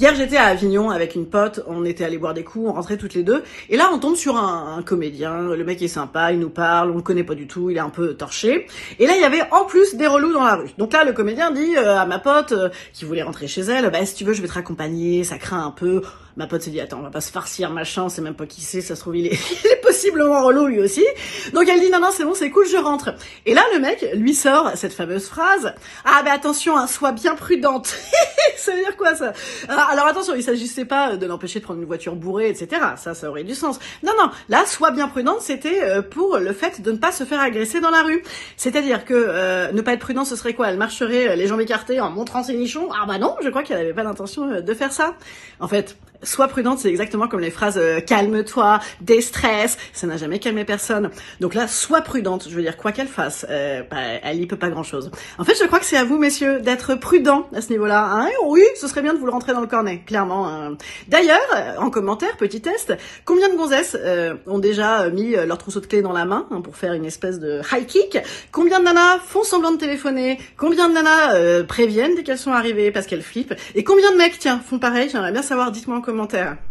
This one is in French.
Hier, j'étais à Avignon avec une pote, on était allé boire des coups, on rentrait toutes les deux, et là, on tombe sur un, comédien, le mec est sympa, il nous parle, on le connaît pas du tout, il est un peu torché, et là, il y avait en plus des relous dans la rue. Donc là, le comédien dit euh, à ma pote, euh, qui voulait rentrer chez elle, bah, si tu veux, je vais te raccompagner, ça craint un peu. Ma pote s'est dit, attends, on va pas se farcir, machin, c'est même pas qui c'est, ça se trouve, il est, il est possiblement relou lui aussi. Donc elle dit, non, non, c'est bon, c'est cool, je rentre. Et là, le mec lui sort cette fameuse phrase, ah, bah attention, hein, sois bien prudente. ça veut dire quoi, ça? Alors, alors, attention, il s'agissait pas de l'empêcher de prendre une voiture bourrée, etc. Ça, ça aurait du sens. Non, non, là, sois bien prudente, c'était euh, pour le fait de ne pas se faire agresser dans la rue. C'est-à-dire que euh, ne pas être prudent, ce serait quoi? Elle marcherait euh, les jambes écartées en montrant ses nichons? Ah bah non, je crois qu'elle avait pas l'intention de faire ça. En fait, Sois prudente, c'est exactement comme les phrases euh, calme-toi, déstresse, ça n'a jamais calmé personne. Donc là, sois prudente, je veux dire quoi qu'elle fasse, euh, bah, elle y peut pas grand-chose. En fait, je crois que c'est à vous, messieurs, d'être prudent à ce niveau-là. Hein oui, ce serait bien de vous le rentrer dans le cornet, clairement. hein. D'ailleurs, euh, en commentaire, petit test, combien de gonzesses euh, ont déjà euh, mis euh, leur trousseau de clés dans la main hein, pour faire une espèce de high kick? Combien de nanas font semblant de téléphoner? Combien de nanas préviennent dès qu'elles sont arrivées parce qu'elles flippent? Et combien de mecs, tiens, font pareil? J'aimerais bien savoir, dites-moi commentaire.